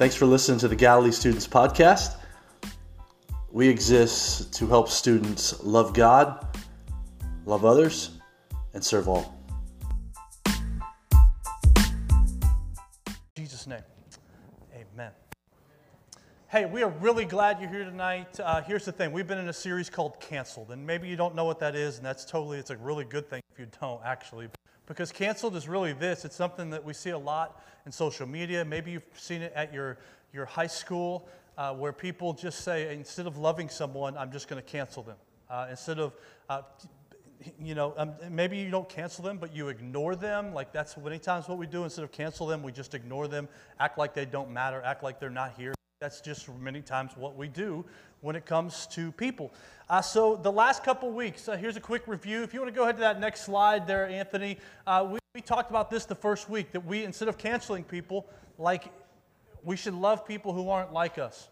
Thanks for listening to the Galilee Students Podcast. We exist to help students love God, love others, and serve all. Jesus' name, amen. Hey, we are really glad you're here tonight. Uh, here's the thing we've been in a series called Canceled, and maybe you don't know what that is, and that's totally, it's a really good thing if you don't actually. Because canceled is really this it's something that we see a lot in social media. Maybe you've seen it at your, your high school uh, where people just say, instead of loving someone, I'm just going to cancel them. Uh, instead of, uh, you know, um, maybe you don't cancel them, but you ignore them. Like that's many times what we do. Instead of cancel them, we just ignore them, act like they don't matter, act like they're not here. That's just many times what we do when it comes to people. Uh, so, the last couple weeks, uh, here's a quick review. If you want to go ahead to that next slide there, Anthony, uh, we, we talked about this the first week that we, instead of canceling people, like we should love people who aren't like us.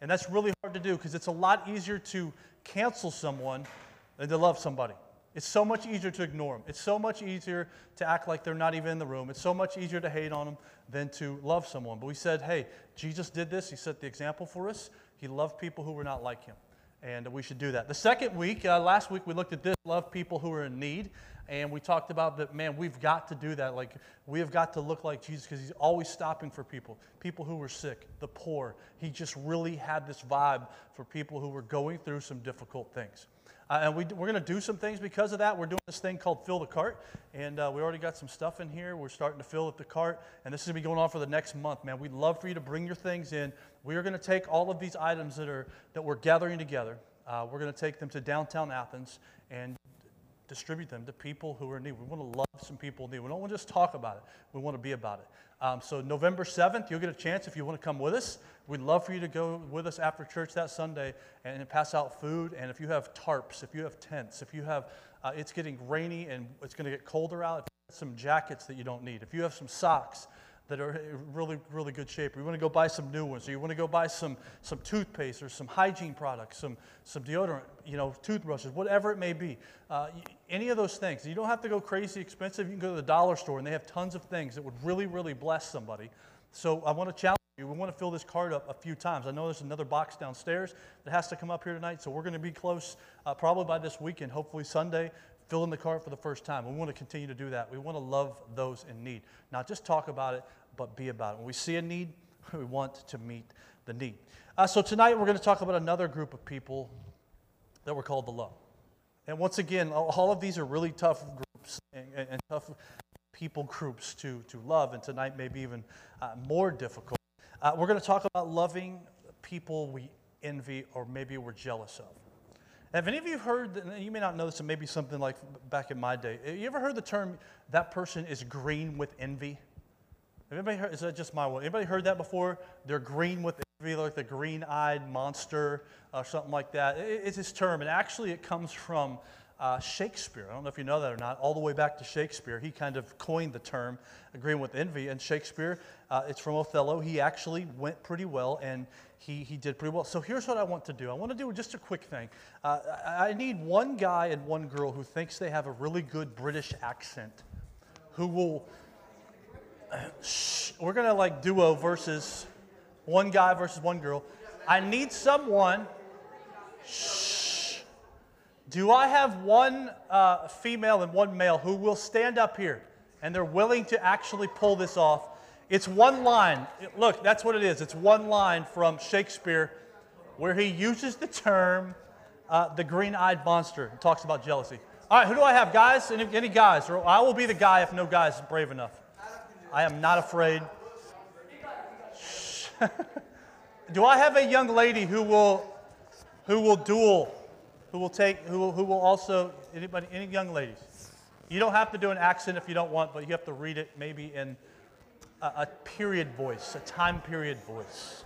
And that's really hard to do because it's a lot easier to cancel someone than to love somebody. It's so much easier to ignore them. It's so much easier to act like they're not even in the room. It's so much easier to hate on them than to love someone. But we said, hey, Jesus did this. He set the example for us. He loved people who were not like him. And we should do that. The second week, uh, last week, we looked at this love people who are in need. And we talked about that, man, we've got to do that. Like, we have got to look like Jesus because he's always stopping for people, people who were sick, the poor. He just really had this vibe for people who were going through some difficult things. Uh, and we, we're going to do some things because of that. We're doing this thing called Fill the Cart. And uh, we already got some stuff in here. We're starting to fill up the cart. And this is going to be going on for the next month, man. We'd love for you to bring your things in. We are going to take all of these items that, are, that we're gathering together. Uh, we're going to take them to downtown Athens and distribute them to people who are in need. We want to love some people in need. We don't want to just talk about it, we want to be about it. Um, so, November 7th, you'll get a chance if you want to come with us. We'd love for you to go with us after church that Sunday and pass out food. And if you have tarps, if you have tents, if you have, uh, it's getting rainy and it's going to get colder out, if some jackets that you don't need, if you have some socks, that are really, really good shape, or you want to go buy some new ones, or you want to go buy some, some toothpaste or some hygiene products, some, some deodorant, you know, toothbrushes, whatever it may be. Uh, any of those things. You don't have to go crazy expensive. You can go to the dollar store, and they have tons of things that would really, really bless somebody. So I want to challenge you. We want to fill this card up a few times. I know there's another box downstairs that has to come up here tonight, so we're going to be close uh, probably by this weekend, hopefully Sunday fill in the cart for the first time. We want to continue to do that. We want to love those in need. Not just talk about it, but be about it. When we see a need, we want to meet the need. Uh, so tonight we're going to talk about another group of people that we're called the love. And once again, all of these are really tough groups and, and tough people groups to, to love, and tonight maybe even uh, more difficult. Uh, we're going to talk about loving people we envy or maybe we're jealous of. Have any of you heard, you may not know this, and maybe something like back in my day, you ever heard the term, that person is green with envy? Have anybody heard, is that just my one? Anybody heard that before? They're green with envy, like the green-eyed monster or something like that. It's this term, and actually it comes from uh, Shakespeare. I don't know if you know that or not. All the way back to Shakespeare, he kind of coined the term agreeing with envy. And Shakespeare, uh, it's from Othello. He actually went pretty well, and he, he did pretty well. So here's what I want to do. I want to do just a quick thing. Uh, I need one guy and one girl who thinks they have a really good British accent, who will shh, we're gonna like duo versus one guy versus one girl. I need someone. Shh. Do I have one uh, female and one male who will stand up here and they're willing to actually pull this off? It's one line. Look, that's what it is. It's one line from Shakespeare where he uses the term uh, the green eyed monster. He talks about jealousy. All right, who do I have? Guys? Any, any guys? Or I will be the guy if no guy is brave enough. I am not afraid. Do I have a young lady who will, who will duel, who will take, who will, who will also, anybody, any young ladies? You don't have to do an accent if you don't want, but you have to read it maybe in a, a period voice, a time period voice.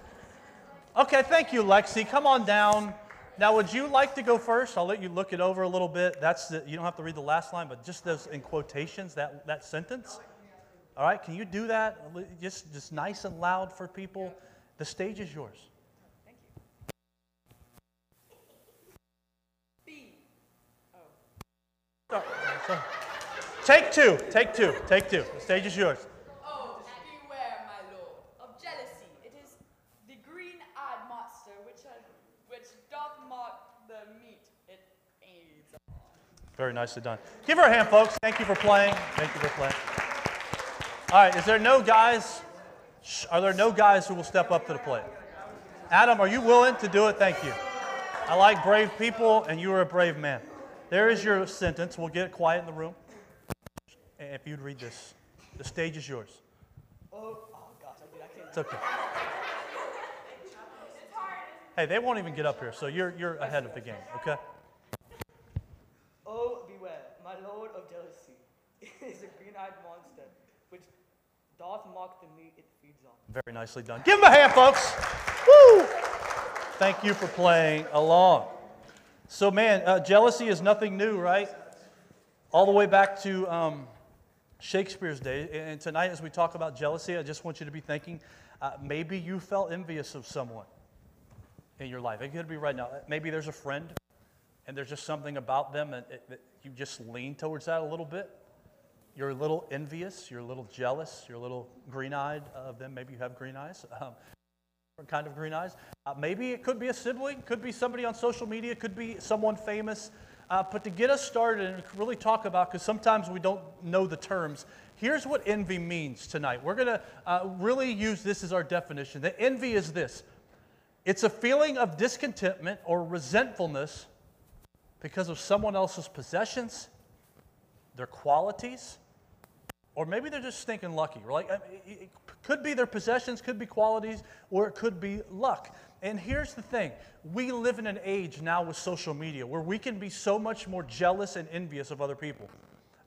Okay, thank you, Lexi. Come on down. Now, would you like to go first? I'll let you look it over a little bit. That's the, you don't have to read the last line, but just those in quotations, that, that sentence. All right, can you do that just, just nice and loud for people? The stage is yours. Take two, take two, take two. The stage is yours. Very nicely done. Give her a hand, folks. Thank you for playing. Thank you for playing. All right, is there no guys? Are there no guys who will step up to the plate? Adam, are you willing to do it? Thank you. I like brave people, and you are a brave man. There is your sentence. We'll get quiet in the room. And If you'd read this, the stage is yours. Oh, oh gosh, I, did, I can't. It's okay. Hey, they won't even get up here, so you're, you're ahead of the game, okay? Oh, beware, my lord of jealousy is a green-eyed monster, which doth mock the meat it feeds on. Very nicely done. Give him a hand, folks. Woo! Thank you for playing along. So, man, uh, jealousy is nothing new, right? All the way back to um, Shakespeare's day. And tonight, as we talk about jealousy, I just want you to be thinking uh, maybe you felt envious of someone in your life. It could be right now. Maybe there's a friend, and there's just something about them that, you just lean towards that a little bit. You're a little envious, you're a little jealous, you're a little green eyed of them. Maybe you have green eyes. Um, kind of green eyes. Uh, maybe it could be a sibling, could be somebody on social media, could be someone famous. Uh, but to get us started and really talk about, because sometimes we don't know the terms, here's what envy means tonight. We're going to uh, really use this as our definition. The envy is this it's a feeling of discontentment or resentfulness because of someone else's possessions, their qualities, or maybe they're just stinking lucky. Like, could be their possessions, could be qualities, or it could be luck. And here's the thing we live in an age now with social media where we can be so much more jealous and envious of other people.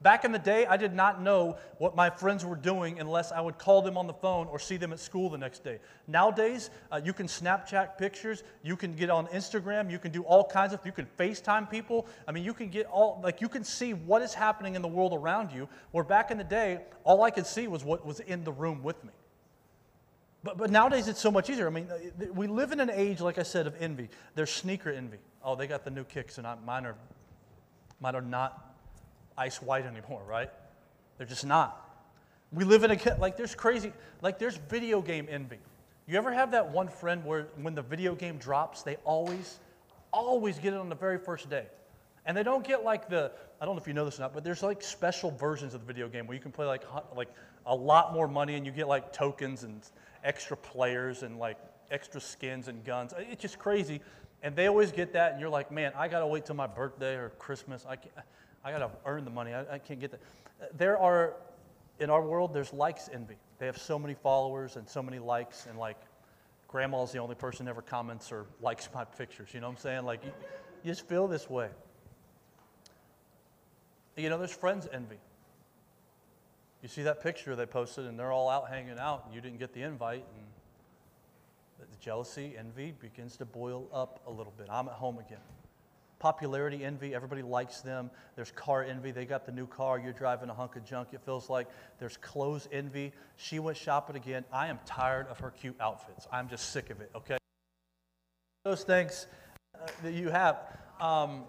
Back in the day, I did not know what my friends were doing unless I would call them on the phone or see them at school the next day. Nowadays, uh, you can Snapchat pictures, you can get on Instagram, you can do all kinds of, you can FaceTime people. I mean, you can get all, like, you can see what is happening in the world around you. Where back in the day, all I could see was what was in the room with me. But, but nowadays, it's so much easier. I mean, uh, we live in an age, like I said, of envy. There's sneaker envy. Oh, they got the new kicks, and mine, are, mine are not ice white anymore, right? They're just not. We live in a, like, there's crazy, like, there's video game envy. You ever have that one friend where when the video game drops, they always, always get it on the very first day? And they don't get like the, I don't know if you know this or not, but there's like special versions of the video game where you can play like, like a lot more money and you get like tokens and extra players and like extra skins and guns. It's just crazy. And they always get that, and you're like, man, I gotta wait till my birthday or Christmas. I, can't, I gotta earn the money. I, I can't get that. Uh, there are, in our world, there's likes envy. They have so many followers and so many likes, and like, grandma's the only person ever comments or likes my pictures. You know what I'm saying? Like, you, you just feel this way. You know, there's friends envy. You see that picture they posted, and they're all out hanging out, and you didn't get the invite, and the jealousy, envy begins to boil up a little bit. I'm at home again. Popularity envy, everybody likes them. There's car envy, they got the new car, you're driving a hunk of junk, it feels like. There's clothes envy. She went shopping again. I am tired of her cute outfits. I'm just sick of it, okay? Those things uh, that you have. Um,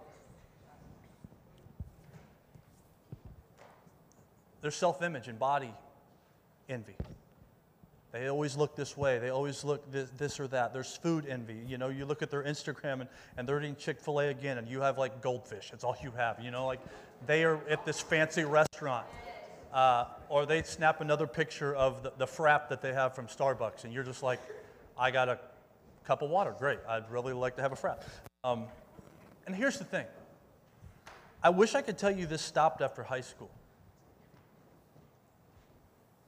there's self image and body envy. They always look this way. They always look this, this, or that. There's food envy. You know, you look at their Instagram and, and they're eating Chick fil A again, and you have like goldfish. That's all you have. You know, like they are at this fancy restaurant. Uh, or they snap another picture of the, the frap that they have from Starbucks, and you're just like, I got a cup of water. Great. I'd really like to have a frap. Um, and here's the thing I wish I could tell you this stopped after high school.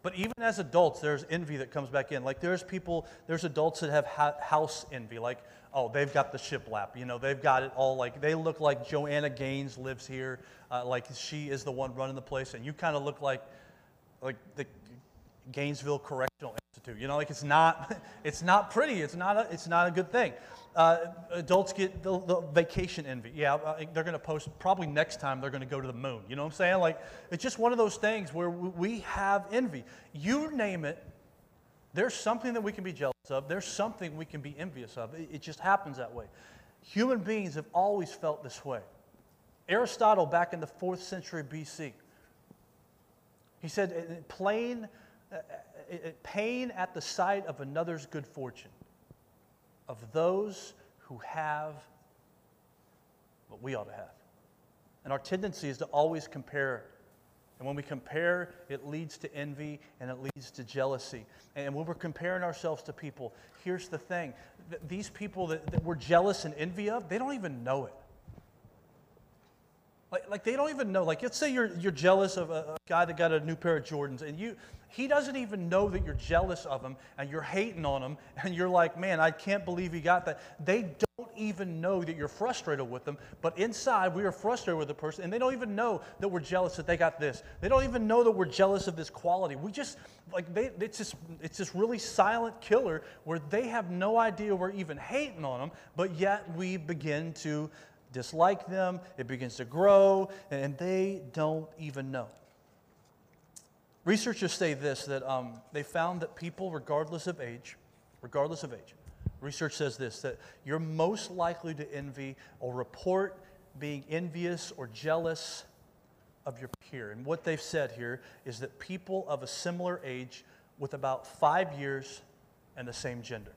But even as adults, there's envy that comes back in. Like there's people, there's adults that have ha- house envy. Like, oh, they've got the shiplap. You know, they've got it all. Like they look like Joanna Gaines lives here. Uh, like she is the one running the place, and you kind of look like, like the Gainesville Correctional Institute. You know, like it's not, it's not pretty. It's not a, it's not a good thing. Uh, adults get the, the vacation envy. Yeah, uh, they're going to post, probably next time they're going to go to the moon. You know what I'm saying? Like, it's just one of those things where we have envy. You name it, there's something that we can be jealous of, there's something we can be envious of. It, it just happens that way. Human beings have always felt this way. Aristotle, back in the fourth century BC, he said, in plain, Uh, uh, uh, pain at the sight of another's good fortune of those who have what we ought to have. And our tendency is to always compare. And when we compare, it leads to envy and it leads to jealousy. And when we're comparing ourselves to people, here's the thing these people that, that we're jealous and envy of, they don't even know it. Like, like they don't even know. Like, let's say you're, you're jealous of a, a guy that got a new pair of Jordans, and you, he doesn't even know that you're jealous of him, and you're hating on him, and you're like, man, I can't believe he got that. They don't even know that you're frustrated with them, but inside we are frustrated with the person, and they don't even know that we're jealous that they got this. They don't even know that we're jealous of this quality. We just, like, they, it's, just, it's this really silent killer where they have no idea we're even hating on them, but yet we begin to dislike them, it begins to grow, and they don't even know. Researchers say this that um, they found that people, regardless of age, regardless of age, research says this that you're most likely to envy or report being envious or jealous of your peer. And what they've said here is that people of a similar age with about five years and the same gender.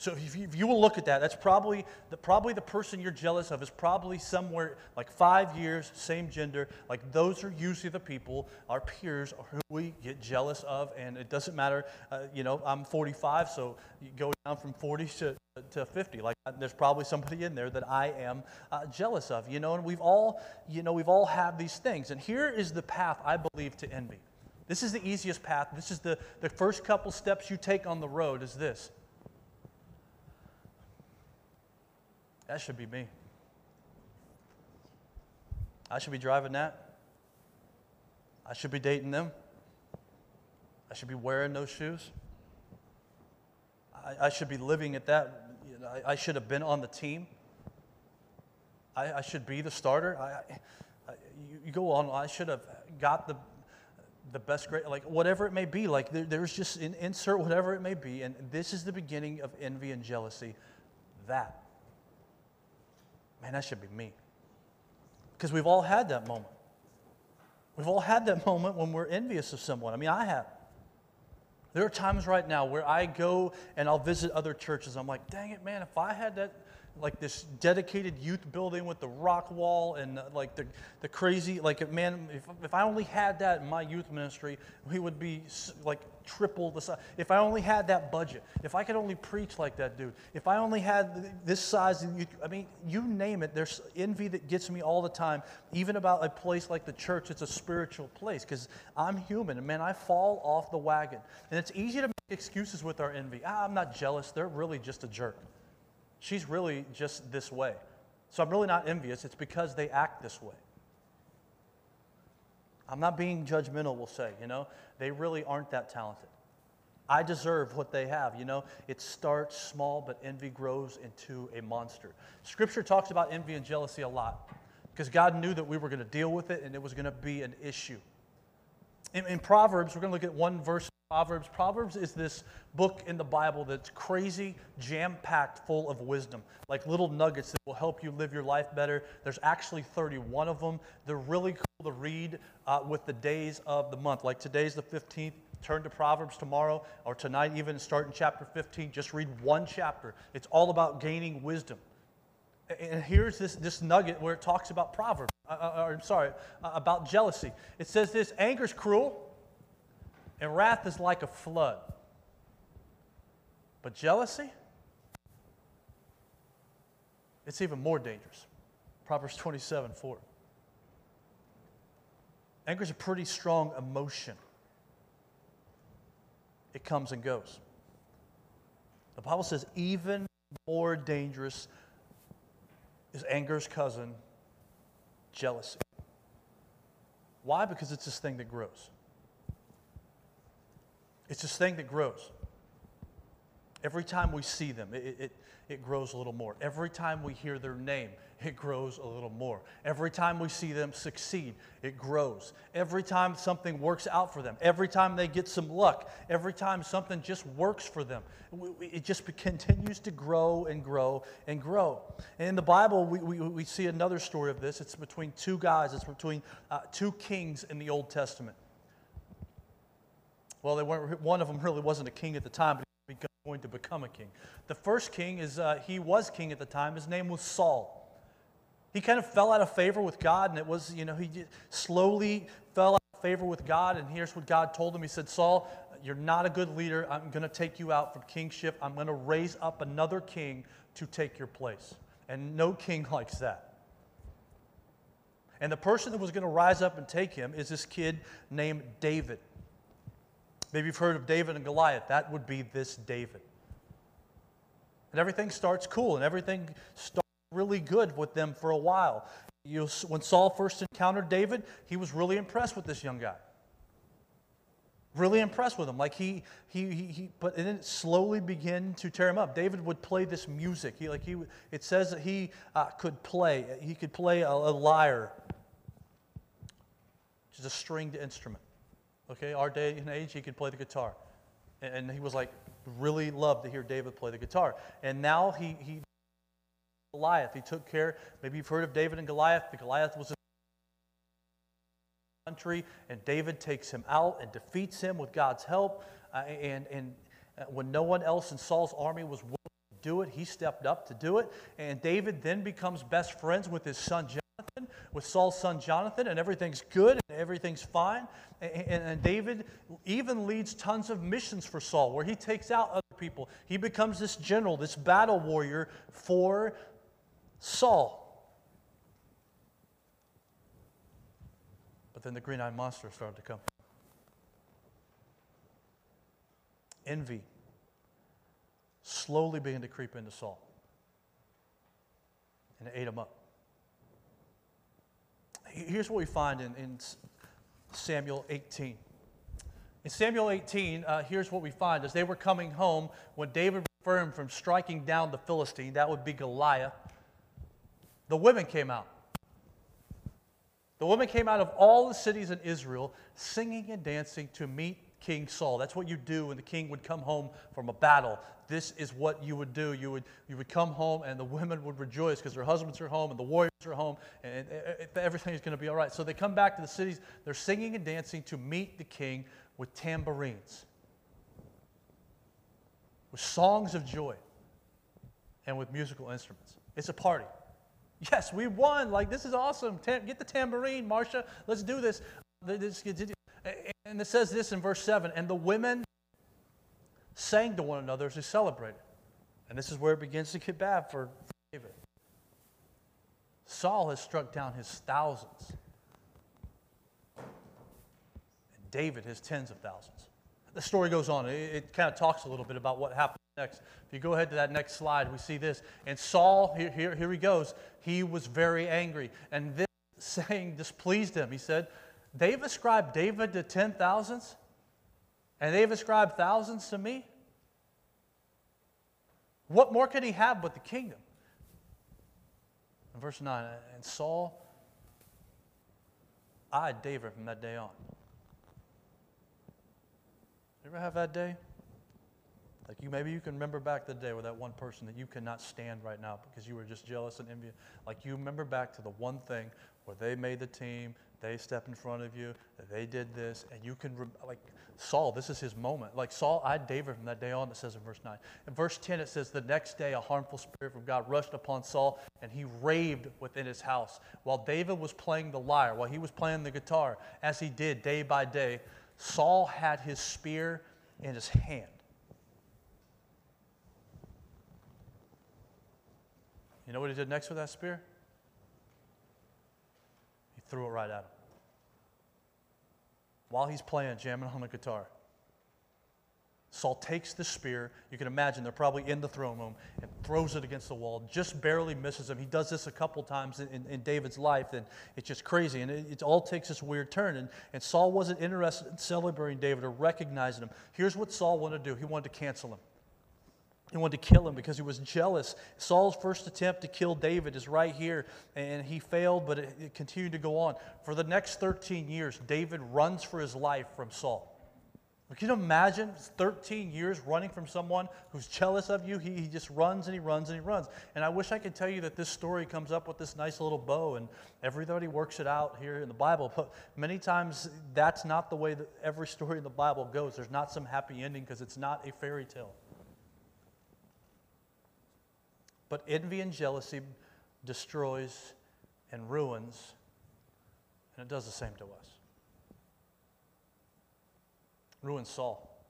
So if you, if you, will look at that, that's probably the, probably the person you're jealous of is probably somewhere like five years, same gender. Like those are usually the people, our peers, who we get jealous of. And it doesn't matter, uh, you know, I'm 45, so you go down from 40 to, to 50. Like there's probably somebody in there that I am uh, jealous of, you know. And we've all, you know, we've all had these things. And here is the path I believe to envy. This is the easiest path. This is the, the first couple steps you take on the road is this That should be me. I should be driving that. I should be dating them. I should be wearing those shoes. I, I should be living at that. I, I, should have been on the team. I, I should be the starter. You, you, go on. I should have got the the best grade, like whatever it may be. Like there, there's just in, insert whatever it may be, and this is the beginning of envy and jealousy. That man, that should be me. Because we've all had that moment. We've all had that moment when we're envious of someone. I mean, I have. There are times right now where I go and I'll visit other churches. I'm like, dang it, man, if I had that like this dedicated youth building with the rock wall and uh, like the, the crazy like man if, if i only had that in my youth ministry we would be like triple the size if i only had that budget if i could only preach like that dude if i only had this size i mean you name it there's envy that gets me all the time even about a place like the church it's a spiritual place because i'm human and man i fall off the wagon and it's easy to make excuses with our envy. Ah, i'm not jealous they're really just a jerk She's really just this way. So I'm really not envious. It's because they act this way. I'm not being judgmental, we'll say, you know. They really aren't that talented. I deserve what they have, you know. It starts small, but envy grows into a monster. Scripture talks about envy and jealousy a lot because God knew that we were going to deal with it and it was going to be an issue. In, in Proverbs, we're going to look at one verse Proverbs. Proverbs is this book in the Bible that's crazy, jam packed full of wisdom, like little nuggets that will help you live your life better. There's actually 31 of them. They're really cool to read uh, with the days of the month. Like today's the 15th. Turn to Proverbs tomorrow or tonight, even start in chapter 15. Just read one chapter. It's all about gaining wisdom. And here's this, this nugget where it talks about Proverbs, uh, uh, or, sorry, uh, about jealousy. It says this anger's cruel and wrath is like a flood. But jealousy, it's even more dangerous. Proverbs 27 4. Anger is a pretty strong emotion, it comes and goes. The Bible says, even more dangerous is anger's cousin, jealousy. Why? Because it's this thing that grows. It's this thing that grows. Every time we see them, it, it, it, grows a little more. Every time we hear their name, it grows a little more. Every time we see them succeed, it grows. Every time something works out for them, every time they get some luck, every time something just works for them, it just continues to grow and grow and grow. And in the Bible, we, we, we see another story of this. It's between two guys, it's between uh, two kings in the Old Testament. Well, they weren't, one of them really wasn't a king at the time, but he was going to become a king. The first king is, uh, he was king at the time. His name was Saul. He kind of fell out of favor with God, and it was, you know, he slowly fell out of favor with God. And here's what God told him He said, Saul, you're not a good leader. I'm going to take you out from kingship. I'm going to raise up another king to take your place. And no king likes that. And the person that was going to rise up and take him is this kid named David. Maybe you've heard of David and Goliath. That would be this David. And everything starts cool and everything starts really good with them for a while. You, when Saul first encountered David, he was really impressed with this young guy. Really impressed with him. Like he, he, he, he but it slowly began to tear him up. David would play this music. He, like he, it says that he uh, could play. He could play a, a lyre, which is a stringed instrument. Okay, our day and age, he could play the guitar. And, he was like, really loved to hear David play the guitar. And now he, he Goliath. He took care, maybe you've heard of David and Goliath. The Goliath was a country, and David takes him out and defeats him with God's help. Uh, and, and uh, when no one else in Saul's army was willing to do it, he stepped up to do it. And David then becomes best friends with his son Jonathan, with Saul's son Jonathan, and everything's good everything's fine. And, and, David even leads tons of missions for Saul where he takes out other people. He becomes this general, this battle warrior for Saul. But then the green eyed monster started to come. Envy slowly began to creep into Saul. And it ate him up. Here's what we find in, in Samuel 18. In Samuel 18, uh, here's what we find. As they were coming home, when David refrained from striking down the Philistine, that would be Goliath, the women came out. The women came out of all the cities in Israel singing and dancing to meet King Saul. That's what you do when the king would come home from a battle. This is what you would do. You would, you would come home and the women would rejoice because their husbands are home and the warriors are home and everything is going to be all right. So they come back to the cities. They're singing and dancing to meet the king with tambourines, with songs of joy, and with musical instruments. It's a party. Yes, we won. Like, this is awesome. get the tambourine, Marsha. Let's do this. And it says this in verse 7 And the women sang to one another as they celebrated. And this is where it begins to get bad for David. Saul has struck down his thousands, and David his tens of thousands. The story goes on. It, it kind of talks a little bit about what happened next. If you go ahead to that next slide, we see this. And Saul, here, here, here he goes, he was very angry. And this saying displeased him. He said, They've ascribed David to ten thousands, and they've ascribed thousands to me. What more could he have but the kingdom? In verse 9, and Saul eyed David from that day on. You ever have that day? Like you, maybe you can remember back the day where that one person that you cannot stand right now because you were just jealous and envious. Like you remember back to the one thing where they made the team, they step in front of you, they did this, and you can, like Saul, this is his moment. Like Saul eyed David from that day on, it says in verse 9. In verse 10, it says, The next day a harmful spirit from God rushed upon Saul, and he raved within his house. While David was playing the lyre, while he was playing the guitar, as he did day by day, Saul had his spear in his hand. You know what he did next with that spear? Threw it right at him. While he's playing, jamming on the guitar. Saul takes the spear. You can imagine they're probably in the throne room and throws it against the wall. Just barely misses him. He does this a couple times in, in, in David's life, and it's just crazy. And it, it, all takes this weird turn. And, and Saul wasn't interested in celebrating David or recognizing him. Here's what Saul wanted to do he wanted to cancel him. He wanted to kill him because he was jealous. Saul's first attempt to kill David is right here, and he failed, but it, it, continued to go on. For the next 13 years, David runs for his life from Saul. Can you imagine 13 years running from someone who's jealous of you? He, he just runs and he runs and he runs. And I wish I could tell you that this story comes up with this nice little bow and everybody works it out here in the Bible. But many times that's not the way that every story in the Bible goes. There's not some happy ending because it's not a fairy tale. But envy and jealousy destroys and ruins, and it does the same to us. Ruins Saul,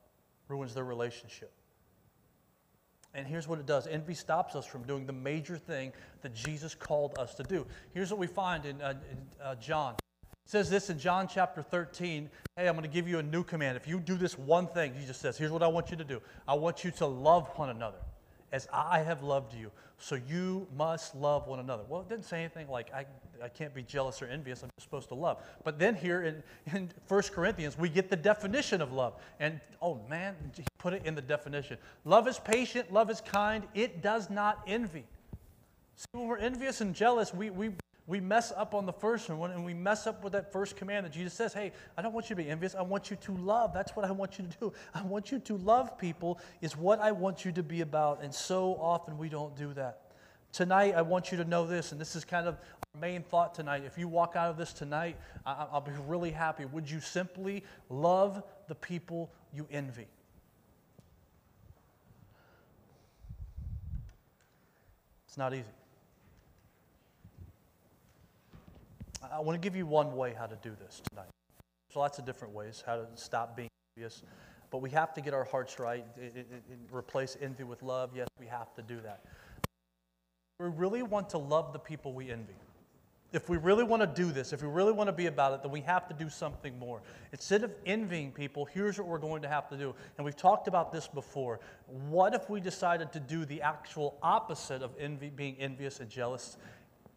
ruins their relationship. And here's what it does envy stops us from doing the major thing that Jesus called us to do. Here's what we find in, uh, in uh, John. It says this in John chapter 13. Hey, I'm going to give you a new command. If you do this one thing, Jesus says, here's what I want you to do I want you to love one another as I have loved you. So you must love one another. Well, it didn't say anything like, I, I can't be jealous or envious. I'm just supposed to love. But then here in, in 1 Corinthians, we get the definition of love. And oh man, he put it in the definition. Love is patient, love is kind, it does not envy. See, when we're envious and jealous, we, we we mess up on the first one and we mess up with that first command that Jesus says, Hey, I don't want you to be envious. I want you to love. That's what I want you to do. I want you to love people, is what I want you to be about. And so often we don't do that. Tonight, I want you to know this, and this is kind of our main thought tonight. If you walk out of this tonight, I'll be really happy. Would you simply love the people you envy? It's not easy. I want to give you one way how to do this tonight. There's lots of different ways how to stop being envious, but we have to get our hearts right. It, replace envy with love. Yes, we have to do that. We really want to love the people we envy. If we really want to do this, if we really want to be about it, then we have to do something more. Instead of envying people, here's what we're going to have to do. And we've talked about this before. What if we decided to do the actual opposite of envy, being envious and jealous,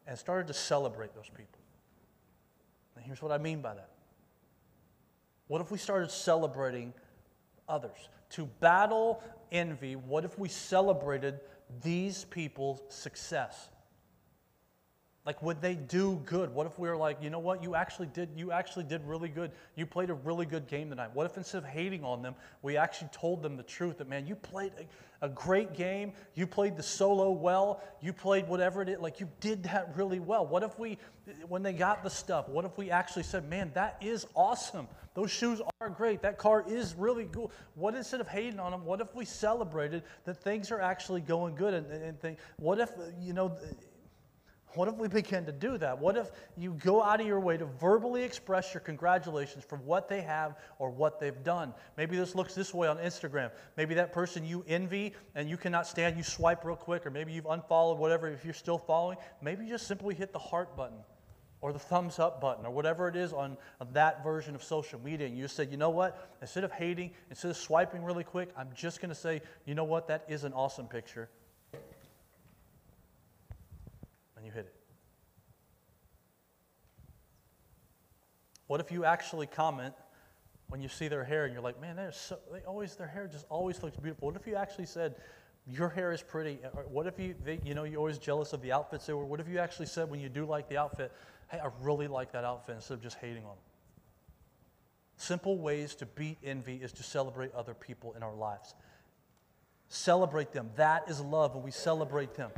and started to celebrate those people? And here's what I mean by that. What if we started celebrating others? To battle envy, what if we celebrated these people's success? Like would they do good? What if we were like, you know what, you actually did you actually did really good. You played a really good game tonight. What if instead of hating on them, we actually told them the truth that man, you played a, a great game, you played the solo well, you played whatever it is, like you did that really well. What if we when they got the stuff, what if we actually said, Man, that is awesome. Those shoes are great. That car is really cool. What instead of hating on them, what if we celebrated that things are actually going good and, and think, what if, you know, what if we begin to do that? What if you go out of your way to verbally express your congratulations for what they have or what they've done? Maybe this looks this way on Instagram. Maybe that person you envy and you cannot stand, you swipe real quick, or maybe you've unfollowed, whatever, if you're still following, maybe you just simply hit the heart button or the thumbs up button or whatever it is on, on that version of social media. And you said, you know what? Instead of hating, instead of swiping really quick, I'm just going to say, you know what? That is an awesome picture. And you hit it? What if you actually comment when you see their hair and you're like, man, they're so, they always, their hair just always looks beautiful. What if you actually said, your hair is pretty? What if you, they, you know, you're always jealous of the outfits they wear. What if you actually said when you do like the outfit, hey, I really like that outfit instead of just hating on them? Simple ways to beat envy is to celebrate other people in our lives. Celebrate them. That is love, when we celebrate them.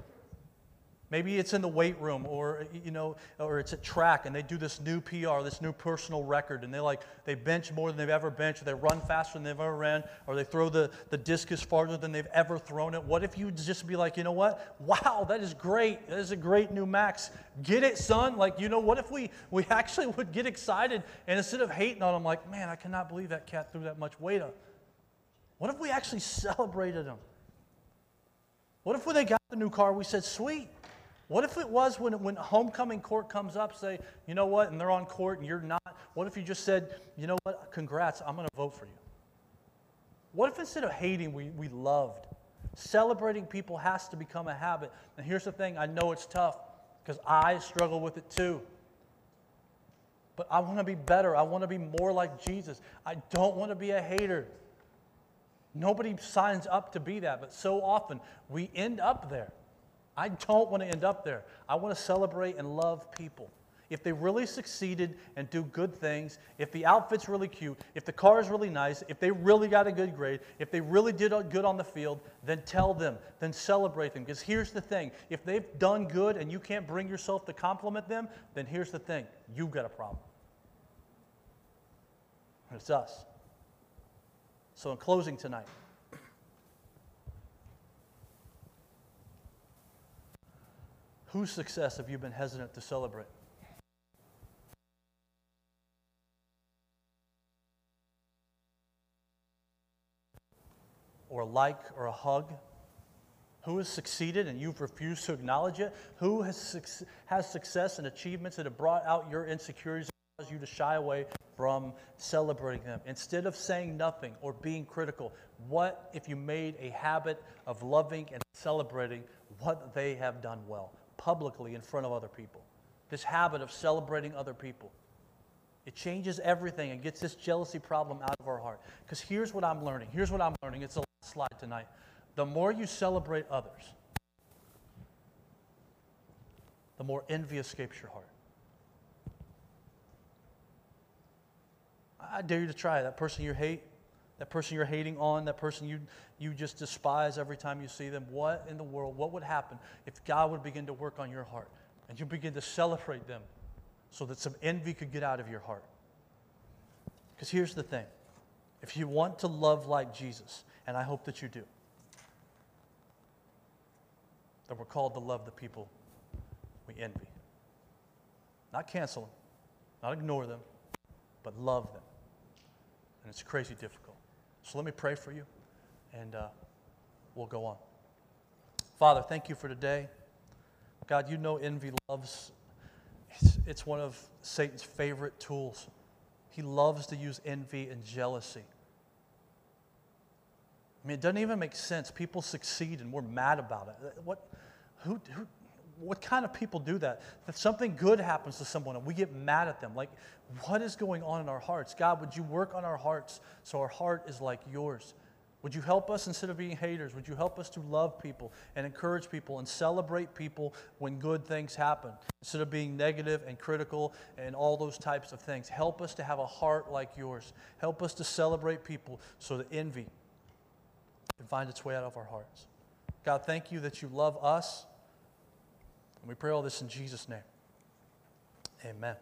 Maybe it's in the weight room or, you know, or it's at track and they do this new PR, this new personal record, and they like, they bench more than they've ever benched, or they run faster than they've ever ran, or they throw the, the discus farther than they've ever thrown it. What if you just be like, you know what? Wow, that is great. That is a great new max. Get it, son. Like, you know, what if we, we actually would get excited and instead of hating on them, like, man, I cannot believe that cat threw that much weight up. What if we actually celebrated them? What if when they got the new car, we said, sweet, what if it was when, when homecoming court comes up, say, you know what, and they're on court and you're not? What if you just said, you know what, congrats, I'm going to vote for you? What if instead of hating, we, we loved? Celebrating people has to become a habit. And here's the thing I know it's tough because I struggle with it too. But I want to be better. I want to be more like Jesus. I don't want to be a hater. Nobody signs up to be that, but so often we end up there. I don't want to end up there. I want to celebrate and love people. If they really succeeded and do good things, if the outfit's really cute, if the car is really nice, if they really got a good grade, if they really did good on the field, then tell them, then celebrate them. Because here's the thing if they've done good and you can't bring yourself to compliment them, then here's the thing you've got a problem. it's us. So, in closing tonight, Whose success have you been hesitant to celebrate? Or a like or a hug? Who has succeeded and you've refused to acknowledge it? Who has, suc- has success and achievements that have brought out your insecurities and caused you to shy away from celebrating them? Instead of saying nothing or being critical, what if you made a habit of loving and celebrating what they have done well publicly in front of other people? This habit of celebrating other people. It changes everything and gets this jealousy problem out of our heart. Because here's what I'm learning. Here's what I'm learning. It's the last slide tonight the more you celebrate others, the more envy escapes your heart. I dare you to try it. That person you hate, that person you're hating on, that person you, you just despise every time you see them, what in the world, what would happen if God would begin to work on your heart and you begin to celebrate them so that some envy could get out of your heart? Because here's the thing if you want to love like Jesus, and I hope that you do, that we're called to love the people we envy. Not cancel them, not ignore them, but love them. And it's crazy difficult. So let me pray for you, and uh, we'll go on. Father, thank you for today. God, you know envy loves, it's, it's one of Satan's favorite tools. He loves to use envy and jealousy. I mean, it doesn't even make sense. People succeed and we're mad about it. What, who, who, what kind of people do that? If something good happens to someone and we get mad at them, like, what is going on in our hearts? God, would you work on our hearts so our heart is like yours? Would you help us instead of being haters? Would you help us to love people and encourage people and celebrate people when good things happen instead of being negative and critical and all those types of things? Help us to have a heart like yours. Help us to celebrate people so that envy can find its way out of our hearts. God, thank you that you love us. And we pray all this in Jesus' name. Amen.